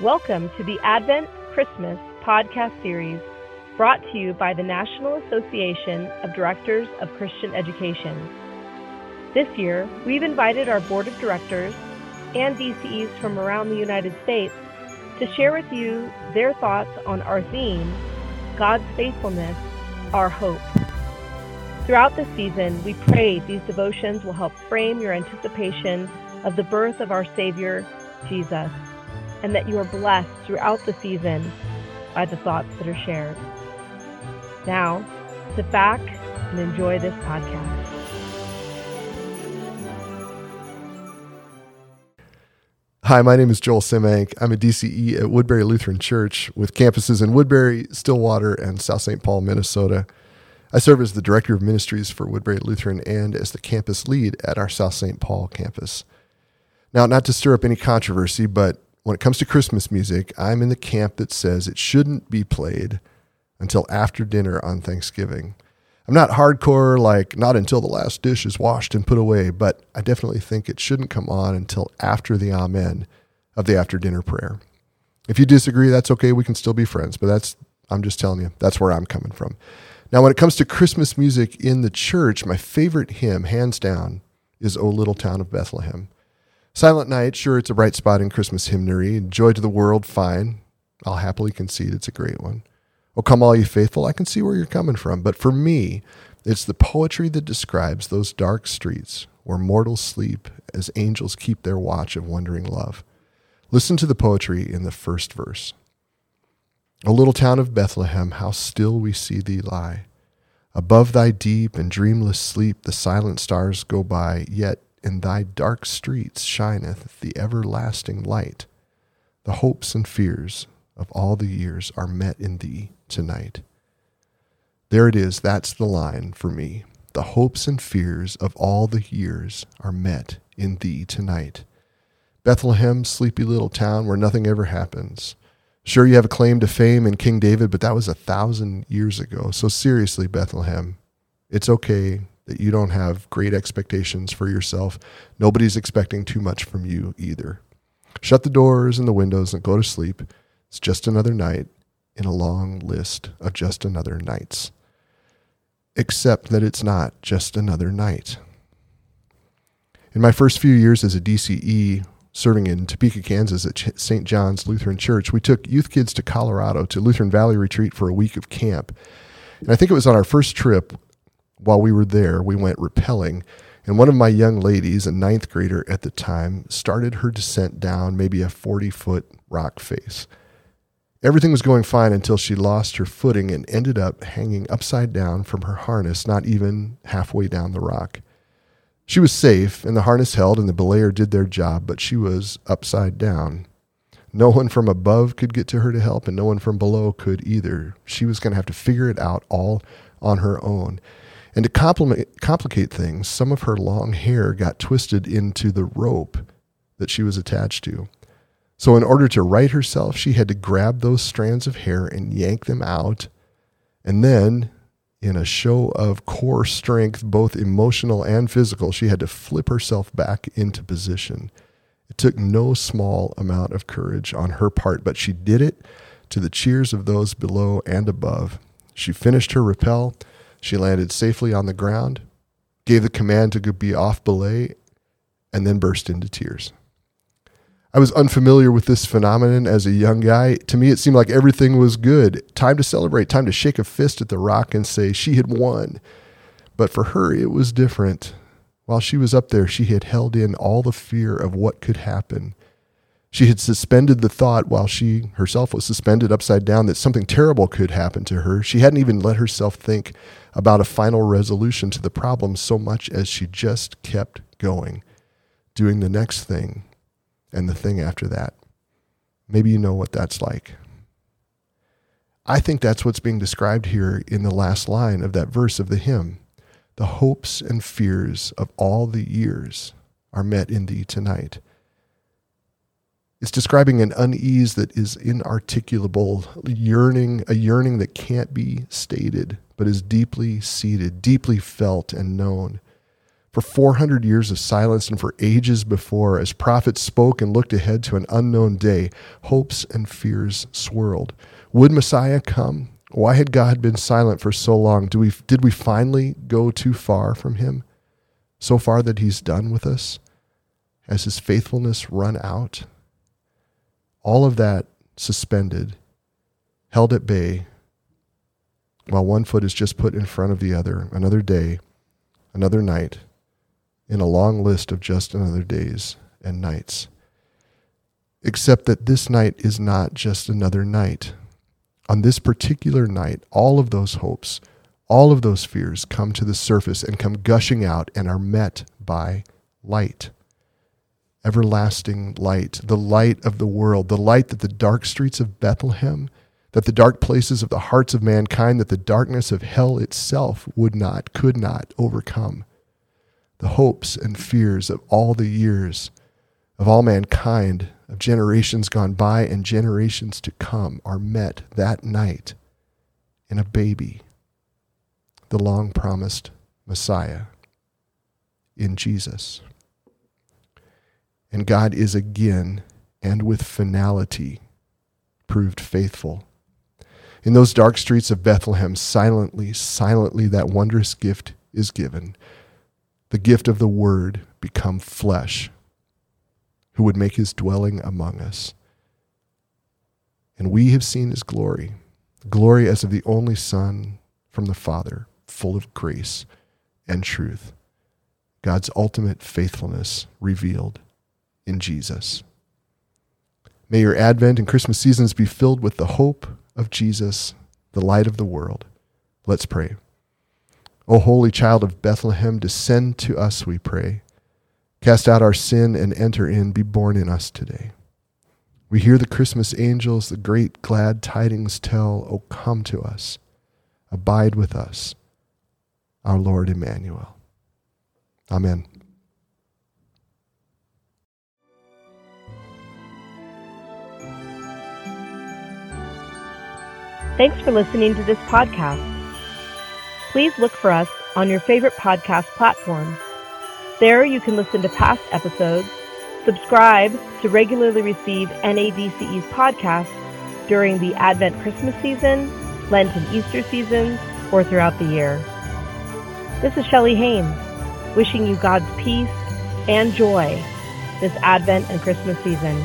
Welcome to the Advent Christmas podcast series brought to you by the National Association of Directors of Christian Education. This year, we've invited our board of directors and DCEs from around the United States to share with you their thoughts on our theme, God's faithfulness, our hope. Throughout the season, we pray these devotions will help frame your anticipation of the birth of our Savior, Jesus, and that you are blessed throughout the season by the thoughts that are shared. Now, sit back and enjoy this podcast. Hi, my name is Joel Symmank. I'm a DCE at Woodbury Lutheran Church with campuses in Woodbury, Stillwater, and South St. Paul, Minnesota. I serve as the Director of Ministries for Woodbury Lutheran and as the campus lead at our South St. Paul campus. Now, not to stir up any controversy, but when it comes to Christmas music, I'm in the camp that says it shouldn't be played until after dinner on Thanksgiving. I'm not hardcore, like not until the last dish is washed and put away, but I definitely think it shouldn't come on until after the Amen of the after dinner prayer. If you disagree, that's okay. We can still be friends, but that's, I'm just telling you, that's where I'm coming from. Now, when it comes to Christmas music in the church, my favorite hymn, hands down, is O Little Town of Bethlehem. Silent Night, sure, it's a bright spot in Christmas hymnary. Joy to the World, fine. I'll happily concede it's a great one. Oh, come all you faithful, I can see where you're coming from. But for me, it's the poetry that describes those dark streets where mortals sleep as angels keep their watch of wondering love. Listen to the poetry in the first verse. O little town of Bethlehem, how still we see thee lie. Above thy deep and dreamless sleep the silent stars go by, yet in thy dark streets shineth the everlasting light. The hopes and fears of all the years are met in thee tonight. There it is, that's the line for me. The hopes and fears of all the years are met in thee tonight. Bethlehem, sleepy little town where nothing ever happens. Sure, you have a claim to fame in King David, but that was a thousand years ago. So, seriously, Bethlehem, it's okay that you don't have great expectations for yourself. Nobody's expecting too much from you either. Shut the doors and the windows and go to sleep. It's just another night in a long list of just another nights. Except that it's not just another night. In my first few years as a DCE, serving in Topeka, Kansas at St. John's Lutheran Church, we took youth kids to Colorado to Lutheran Valley Retreat for a week of camp. And I think it was on our first trip while we were there, we went rappelling, and one of my young ladies, a ninth grader at the time, started her descent down maybe a 40 foot rock face. Everything was going fine until she lost her footing and ended up hanging upside down from her harness, not even halfway down the rock. She was safe, and the harness held, and the belayer did their job, but she was upside down. No one from above could get to her to help, and no one from below could either. She was going to have to figure it out all on her own. And to complicate things, some of her long hair got twisted into the rope that she was attached to. So, in order to right herself, she had to grab those strands of hair and yank them out. And then, in a show of core strength, both emotional and physical, she had to flip herself back into position. It took no small amount of courage on her part, but she did it to the cheers of those below and above. She finished her rappel she landed safely on the ground, gave the command to be off belay, and then burst into tears. I was unfamiliar with this phenomenon as a young guy. To me, it seemed like everything was good. Time to celebrate, time to shake a fist at the rock and say she had won. But for her, it was different. While she was up there, she had held in all the fear of what could happen. She had suspended the thought while she herself was suspended upside down that something terrible could happen to her. She hadn't even let herself think about a final resolution to the problem so much as she just kept going, doing the next thing and the thing after that. Maybe you know what that's like. I think that's what's being described here in the last line of that verse of the hymn. The hopes and fears of all the years are met in thee tonight. It's describing an unease that is inarticulable, yearning, a yearning that can't be stated, but is deeply seated, deeply felt and known. For 400 years of silence and for ages before, as prophets spoke and looked ahead to an unknown day, hopes and fears swirled. Would Messiah come? Why had God been silent for so long? Do we, did we finally go too far from him? So far that he's done with us? Has his faithfulness run out? All of that suspended, held at bay, while one foot is just put in front of the other, another day, another night, in a long list of just another days and nights. Except that this night is not just another night. On this particular night, all of those hopes, all of those fears come to the surface and come gushing out and are met by light. Everlasting light, the light of the world, the light that the dark streets of Bethlehem, that the dark places of the hearts of mankind, that the darkness of hell itself would not, could not overcome the hopes and fears of all the years of all mankind, of generations gone by and generations to come, are met that night in a baby, the long promised Messiah in Jesus. And God is again and with finality proved faithful. In those dark streets of Bethlehem, silently, silently, that wondrous gift is given the gift of the Word become flesh, who would make his dwelling among us. And we have seen his glory, glory as of the only Son from the Father, full of grace and truth. God's ultimate faithfulness revealed in Jesus. May your Advent and Christmas seasons be filled with the hope of Jesus, the light of the world. Let's pray. O holy child of Bethlehem, descend to us, we pray. Cast out our sin and enter in, be born in us today. We hear the Christmas angels, the great glad tidings tell, O come to us, abide with us, our Lord Emmanuel. Amen. Thanks for listening to this podcast please look for us on your favorite podcast platform. There you can listen to past episodes, subscribe to regularly receive NADCE's podcasts during the Advent Christmas season, Lent and Easter seasons, or throughout the year. This is Shelley Haynes, wishing you God's peace and joy this Advent and Christmas season.